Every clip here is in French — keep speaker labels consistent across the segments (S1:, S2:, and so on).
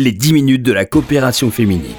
S1: les 10 minutes de la coopération féminine.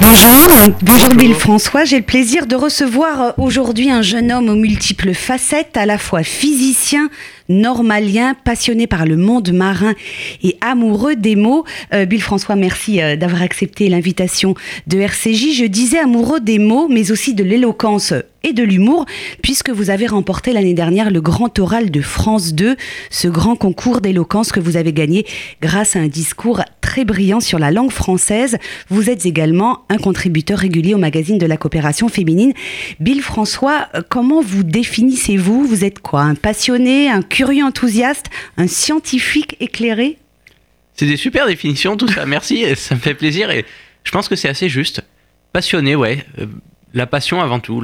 S2: Bonjour, bonjour Bill François. J'ai le plaisir de recevoir euh, aujourd'hui un jeune homme aux multiples facettes, à la fois physicien, normalien, passionné par le monde marin et amoureux des mots. Euh, Bill François, merci euh, d'avoir accepté l'invitation de RCJ. Je disais amoureux des mots, mais aussi de l'éloquence et de l'humour, puisque vous avez remporté l'année dernière le Grand Oral de France 2, ce grand concours d'éloquence que vous avez gagné grâce à un discours très brillant sur la langue française. Vous êtes également un contributeur régulier au magazine de la coopération féminine. Bill François, euh, comment vous définissez-vous? Vous êtes quoi? Un passionné, un curieux enthousiaste, un scientifique éclairé?
S3: C'est des super définitions, tout ça. Merci, ça me fait plaisir et je pense que c'est assez juste. Passionné, ouais. Euh, la passion avant tout,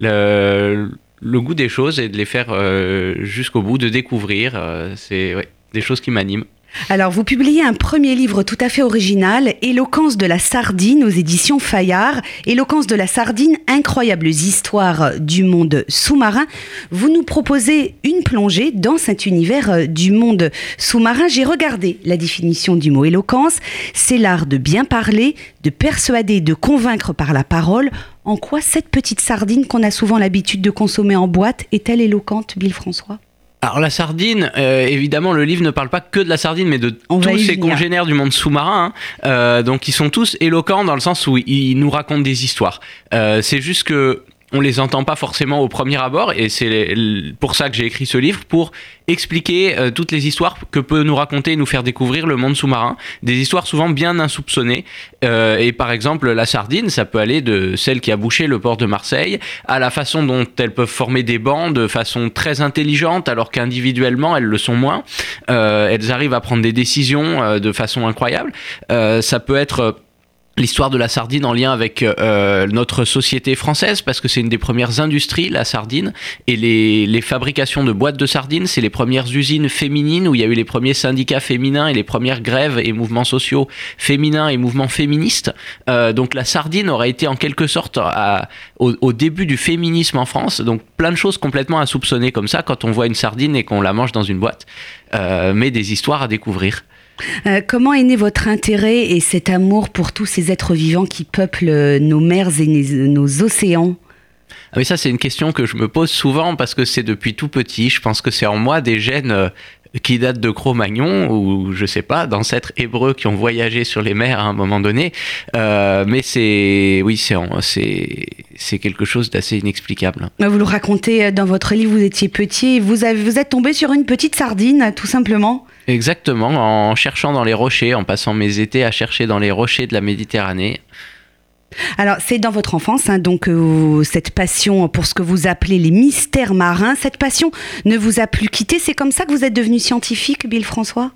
S3: le, le, goût des choses et de les faire euh, jusqu'au bout, de découvrir. Euh, c'est des choses qui m'animent.
S2: Alors, vous publiez un premier livre tout à fait original, Éloquence de la sardine aux éditions Fayard. Éloquence de la sardine, incroyables histoires du monde sous-marin. Vous nous proposez une plongée dans cet univers euh, du monde sous-marin. J'ai regardé la définition du mot éloquence. C'est l'art de bien parler, de persuader, de convaincre par la parole. En quoi cette petite sardine qu'on a souvent l'habitude de consommer en boîte est-elle éloquente, Bill François
S3: alors la sardine, euh, évidemment, le livre ne parle pas que de la sardine, mais de tous ces congénères du monde sous-marin. Hein. Euh, donc ils sont tous éloquents dans le sens où ils nous racontent des histoires. Euh, c'est juste que on les entend pas forcément au premier abord et c'est pour ça que j'ai écrit ce livre pour expliquer euh, toutes les histoires que peut nous raconter et nous faire découvrir le monde sous-marin. Des histoires souvent bien insoupçonnées. Euh, et par exemple la sardine ça peut aller de celle qui a bouché le port de Marseille à la façon dont elles peuvent former des bancs de façon très intelligente alors qu'individuellement elles le sont moins. Euh, elles arrivent à prendre des décisions de façon incroyable. Ça peut être l'histoire de la sardine en lien avec euh, notre société française parce que c'est une des premières industries la sardine. Et les, les fabrications de boîtes de sardines c'est les premières usines féminines où il y a eu les premiers syndicats féminins et les premières grèves et mouvements sociaux féminins et mouvements féministes. Euh, donc la sardine aurait été en quelque sorte à, au, au, début du féminisme en France. Donc plein de choses complètement insoupçonnées comme ça quand on voit une sardine et qu'on la mange dans une boîte. Euh, mais des histoires à découvrir
S2: euh, comment est né votre intérêt et cet amour pour tous ces êtres vivants qui peuplent nos mers et nos océans?
S3: Ah ça c'est une question que je me pose souvent parce que c'est depuis tout petit. Je pense que c'est en moi des gènes euh, qui datent de Cro-Magnon ou je sais pas d'ancêtres hébreux qui ont voyagé sur les mers à un moment donné. Euh, mais c'est oui c'est c'est c'est quelque chose d'assez inexplicable.
S2: Vous le racontez dans votre livre. Vous étiez petit, vous avez vous êtes tombé sur une petite sardine tout simplement.
S3: Exactement, en cherchant dans les rochers, en passant mes étés à chercher dans les rochers de la Méditerranée.
S2: Alors, c'est dans votre enfance, hein, donc euh, cette passion pour ce que vous appelez les mystères marins, cette passion ne vous a plus quitté. C'est comme ça que vous êtes devenu scientifique, Bill François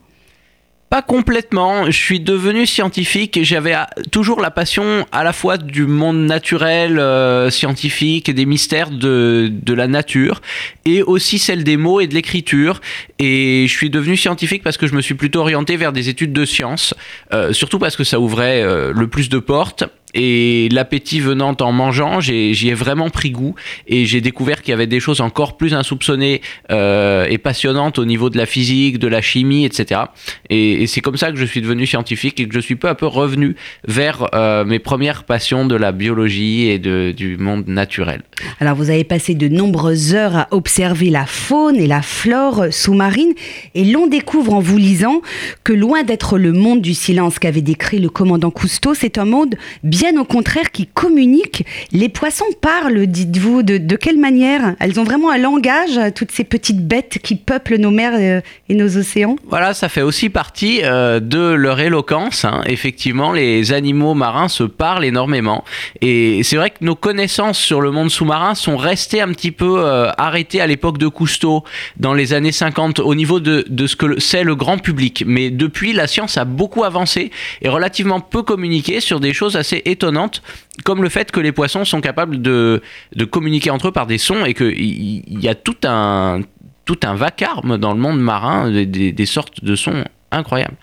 S3: pas complètement. Je suis devenu scientifique et j'avais toujours la passion à la fois du monde naturel, euh, scientifique et des mystères de, de la nature et aussi celle des mots et de l'écriture. Et je suis devenu scientifique parce que je me suis plutôt orienté vers des études de sciences, euh, surtout parce que ça ouvrait euh, le plus de portes et l'appétit venant en mangeant, j'y ai, vraiment pris goût et j'ai découvert qu'il y avait des choses encore plus insoupçonnées euh, et passionnantes au niveau de la physique, de la chimie, etc. Et, c'est comme ça que je suis devenu scientifique et que je suis peu à peu revenu vers euh, mes premières passions de la biologie et du monde naturel.
S2: Alors vous avez passé de nombreuses heures à observer la faune et la flore sous-marine et l'on découvre en vous lisant que loin d'être le monde du silence qu'avait décrit le commandant Cousteau, c'est un monde bien bien au contraire qui communiquent. Les poissons parlent, dites-vous, de, quelle manière? Elles ont vraiment un langage, toutes ces petites bêtes qui peuplent nos mers euh, et nos océans?
S3: Voilà, ça fait aussi partie euh, de leur éloquence. Hein. Effectivement, les animaux marins se parlent énormément. Et c'est vrai que nos connaissances sur le monde sous-marin sont restées un petit peu euh, arrêtées à l'époque de Cousteau, dans les années 50, au niveau de, de ce que c'est le grand public. Mais depuis, la science a beaucoup avancé et relativement peu communiqué sur des choses assez étonnante, comme le fait que les poissons sont capables de, de communiquer entre eux par des sons et qu'il y a tout un, tout un vacarme dans le monde marin, des, des sortes de sons incroyables.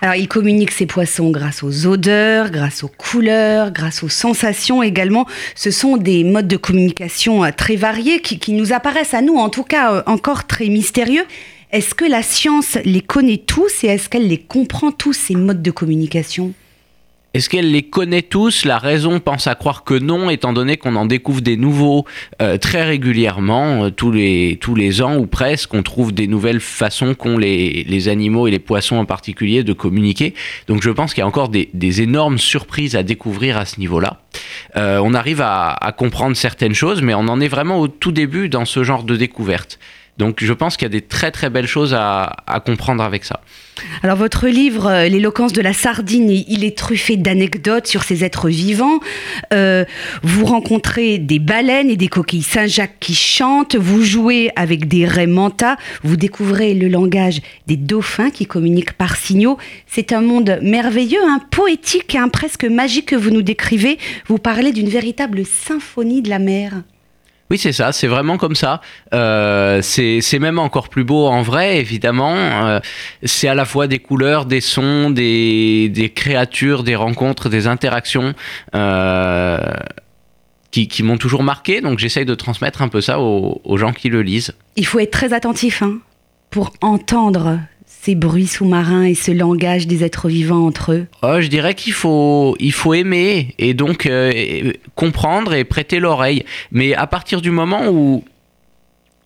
S2: Alors, il communique ses poissons grâce aux odeurs, grâce aux couleurs, grâce aux sensations également. Ce sont des modes de communication euh, très variés qui, nous apparaissent à nous, en tout cas, euh, encore très mystérieux. Est-ce que la science les connaît tous et est-ce qu'elle les comprend tous, ces modes de communication?
S3: Est-ce qu'elle les connaît tous? La raison pense à croire que non, étant donné qu'on en découvre des nouveaux euh, très régulièrement, euh, tous, les, tous les ans ou presque, on trouve des nouvelles façons qu'ont les, les, animaux et les poissons en particulier de communiquer. Donc je pense qu'il y a encore des, énormes surprises à découvrir à ce niveau-là. Euh, on arrive à, à comprendre certaines choses, mais on en est vraiment au tout début dans ce genre de découverte. Donc je pense qu'il y a des très très belles choses à, comprendre avec ça.
S2: Alors votre livre, euh, L'éloquence de la sardine, il est truffé d'anecdotes sur ces êtres vivants. Euh, vous rencontrez des baleines et des coquilles Saint-Jacques qui chantent, vous jouez avec des raies manta, vous découvrez le langage des dauphins qui communiquent par signaux. C'est un monde merveilleux, un poétique, un presque magique que vous nous décrivez. Vous parlez d'une véritable symphonie de la mer.
S3: Oui, c'est ça, c'est vraiment comme ça. Euh, c'est même encore plus beau en vrai, évidemment. Euh, c'est à la fois des couleurs, des sons, des, des créatures, des rencontres, des interactions. Euh, qui, qui m'ont toujours marqué, donc j'essaye de transmettre un peu ça aux, aux, gens qui le lisent.
S2: Il faut être très attentif hein, pour entendre ces bruits sous-marins et ce langage des êtres vivants entre eux?
S3: Oh, Je dirais qu'il faut, il faut aimer et donc euh, comprendre et prêter l'oreille. Mais à partir du moment où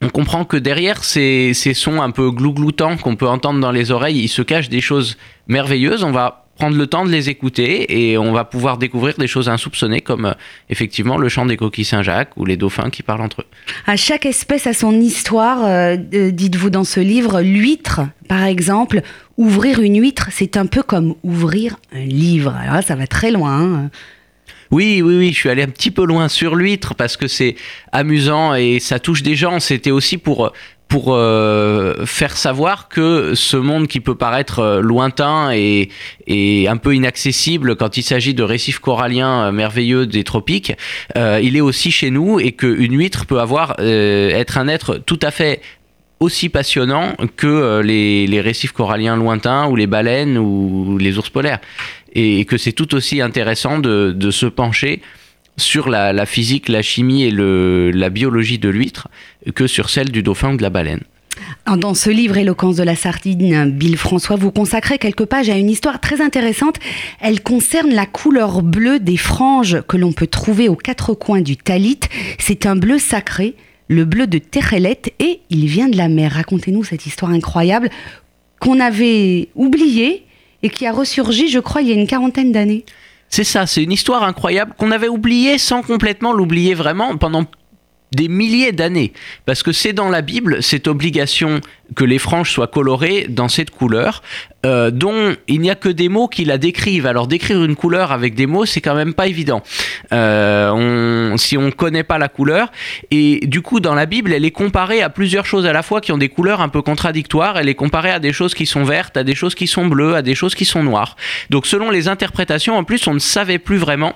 S3: on comprend que derrière ces, ces sons un peu glougloutants qu'on peut entendre dans les oreilles, il se cache des choses merveilleuses, on va prendre le temps de les écouter et on va pouvoir découvrir des choses insoupçonnées comme euh, effectivement le chant des coquilles Saint-Jacques ou les dauphins qui parlent entre eux.
S2: À chaque espèce a son histoire, euh, dites-vous dans ce livre. L'huître, par exemple, ouvrir une huître, c'est un peu comme ouvrir un livre. Alors là, ça va très loin. Hein.
S3: Oui, oui, oui, je suis allé un petit peu loin sur l'huître parce que c'est amusant et ça touche des gens. C'était aussi pour euh, faire savoir que ce monde qui peut paraître euh, lointain et, et un peu inaccessible quand il s'agit de récifs coralliens euh, merveilleux des tropiques, il est aussi chez nous et qu'une huître peut avoir être un être tout à fait aussi passionnant que les, les, récifs coralliens lointains ou les baleines ou les ours polaires et que c'est tout aussi intéressant de, de se pencher sur la, physique, la chimie et le, la biologie de l'huître que sur celle du dauphin ou de la baleine.
S2: Dans ce livre Éloquence de la sardine, Bill François, vous consacrez quelques pages à une histoire très intéressante. Elle concerne la couleur bleue des franges que l'on peut trouver aux quatre coins du talit. C'est un bleu sacré, le bleu de Terelet, et il vient de la mer. Racontez-nous cette histoire incroyable qu'on avait oubliée et qui a ressurgi, je crois, il y a une quarantaine d'années.
S3: C'est ça, c'est une histoire incroyable qu'on avait oubliée sans complètement l'oublier vraiment pendant des milliers d'années. Parce que c'est dans la Bible cette obligation que les franges soient colorées dans cette couleur, euh, dont il n'y a que des mots qui la décrivent. Alors décrire une couleur avec des mots, c'est quand même pas évident. Euh, on, si on connaît pas la couleur, et du coup dans la Bible, elle est comparée à plusieurs choses à la fois qui ont des couleurs un peu contradictoires. Elle est comparée à des choses qui sont vertes, à des choses qui sont bleues, à des choses qui sont noires. Donc selon les interprétations, en plus, on ne savait plus vraiment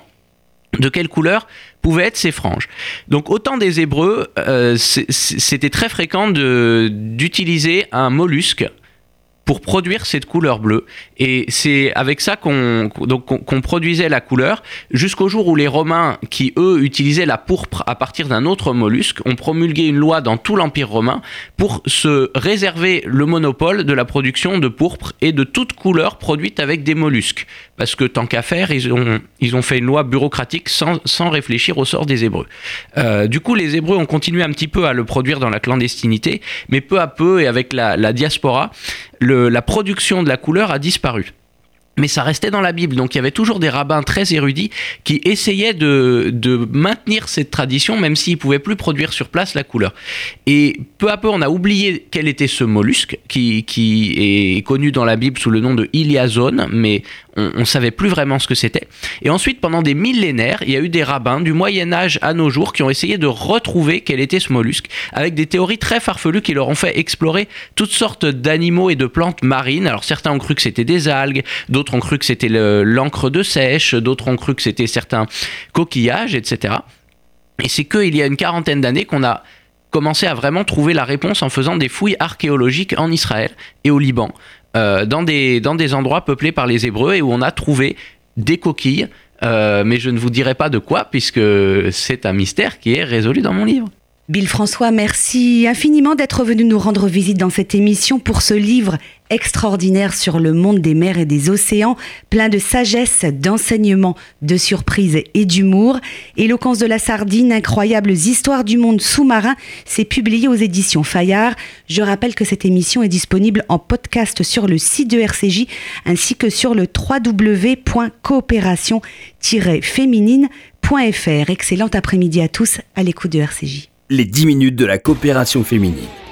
S3: de quelle couleur pouvaient être ces franges. Donc autant des Hébreux, euh, c'était très fréquent d'utiliser un mollusque pour produire cette couleur bleue. Et c'est avec ça qu'on qu'on produisait la couleur jusqu'au jour où les Romains, qui eux utilisaient la pourpre à partir d'un autre mollusque, ont promulgué une loi dans tout l'Empire romain pour se réserver le monopole de la production de pourpre et de toute couleur produite avec des mollusques. Parce que tant qu'à faire, ils ont, ils ont fait une loi bureaucratique sans, sans réfléchir au sort des Hébreux. Euh, du coup, les Hébreux ont continué un petit peu à le produire dans la clandestinité, mais peu à peu et avec la, la diaspora, la production de la couleur a disparu mais ça restait dans la Bible. Donc il y avait toujours des rabbins très érudits qui essayaient de, de maintenir cette tradition, même s'ils ne pouvaient plus produire sur place la couleur. Et peu à peu, on a oublié quel était ce mollusque, qui, qui est connu dans la Bible sous le nom de Iliazone, mais on ne savait plus vraiment ce que c'était. Et ensuite, pendant des millénaires, il y a eu des rabbins du Moyen Âge à nos jours qui ont essayé de retrouver quel était ce mollusque, avec des théories très farfelues qui leur ont fait explorer toutes sortes d'animaux et de plantes marines. Alors certains ont cru que c'était des algues, d'autres ont cru que c'était l'encre de sèche, d'autres ont cru que c'était certains coquillages, etc. Et c'est qu'il y a une quarantaine d'années qu'on a commencé à vraiment trouver la réponse en faisant des fouilles archéologiques en Israël et au Liban. des, dans des endroits peuplés par les Hébreux et où on a trouvé des coquilles. mais je ne vous dirai pas de quoi, puisque c'est un mystère qui est résolu dans mon livre.
S2: Bill François, merci infiniment d'être venu nous rendre visite dans cette émission pour ce livre extraordinaire sur le monde des mers et des océans, plein de sagesse, d'enseignements, de surprises et d'humour. Éloquence de la sardine, incroyables histoires du monde sous-marin, c'est publié aux éditions Fayard. Je rappelle que cette émission est disponible en podcast sur le site de RCJ ainsi que sur le www.coopération-féminine.fr. Excellent après-midi à tous à l'écoute de RCJ
S1: les 10 minutes de la coopération féminine.